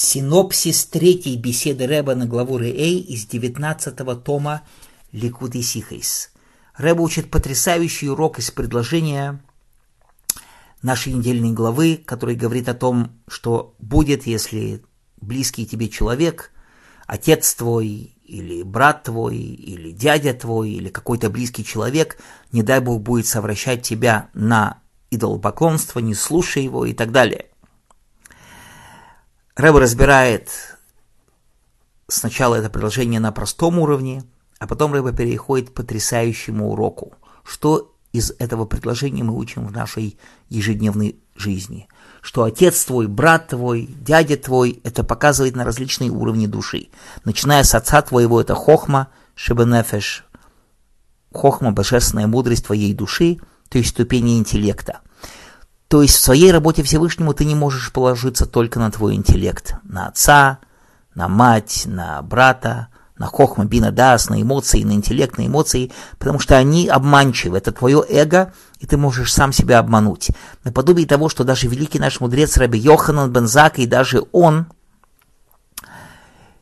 Синопсис третьей беседы Рэба на главу Реэй из 19-го тома Ликут и Сихайс. Рэба учит потрясающий урок из предложения нашей недельной главы, который говорит о том, что будет, если близкий тебе человек, отец твой, или брат твой, или дядя твой, или какой-то близкий человек, не дай Бог, будет совращать тебя на идолопоклонство, не слушай его и так далее. Рэб разбирает сначала это предложение на простом уровне, а потом Рэба переходит к потрясающему уроку. Что из этого предложения мы учим в нашей ежедневной жизни? Что отец твой, брат твой, дядя твой, это показывает на различные уровни души. Начиная с отца твоего, это хохма, шебенефеш, хохма, божественная мудрость твоей души, то есть ступени интеллекта. То есть в своей работе Всевышнему ты не можешь положиться только на твой интеллект, на отца, на мать, на брата, на хохма, бина, дас, на эмоции, на интеллект, на эмоции, потому что они обманчивы. Это твое эго, и ты можешь сам себя обмануть. Наподобие того, что даже великий наш мудрец Раби Йоханан Бензак, и даже он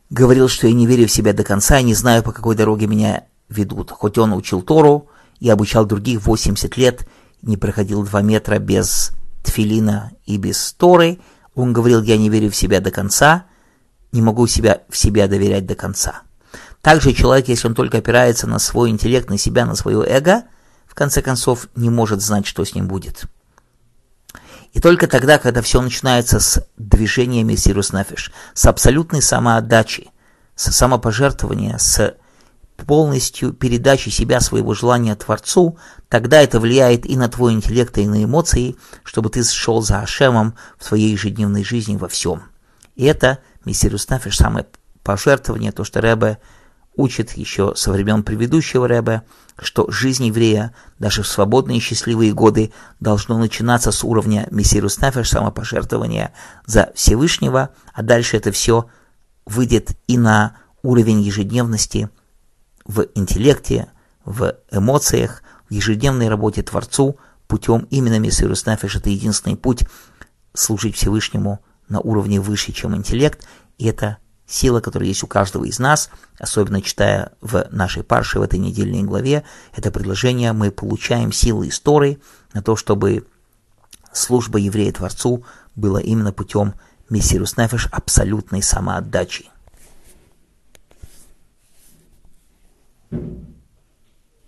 говорил, что я не верю в себя до конца, и не знаю, по какой дороге меня ведут. Хоть он учил Тору и обучал других 80 лет, не проходил два метра без тфилина и без Торы. Он говорил, я не верю в себя до конца, не могу себя, в себя доверять до конца. Также человек, если он только опирается на свой интеллект, на себя, на свое эго, в конце концов не может знать, что с ним будет. И только тогда, когда все начинается с движениями Сирус Нафиш, с абсолютной самоотдачи, с самопожертвования, с полностью передачи себя, своего желания Творцу, тогда это влияет и на твой интеллект, и на эмоции, чтобы ты шел за Ашемом в своей ежедневной жизни во всем. И это Мессирус Нафиш, самое пожертвование, то, что Рэбе учит еще со времен предыдущего Рэбе, что жизнь еврея даже в свободные и счастливые годы должно начинаться с уровня Мессирус Нафиш, самопожертвования за Всевышнего, а дальше это все выйдет и на уровень ежедневности – в интеллекте, в эмоциях, в ежедневной работе Творцу путем именно Мессирус Нафиш. Это единственный путь служить Всевышнему на уровне выше, чем интеллект. И это сила, которая есть у каждого из нас, особенно читая в нашей парше, в этой недельной главе, это предложение мы получаем силы истории на то, чтобы служба еврея Творцу была именно путем Мессирус Нефеш абсолютной самоотдачи.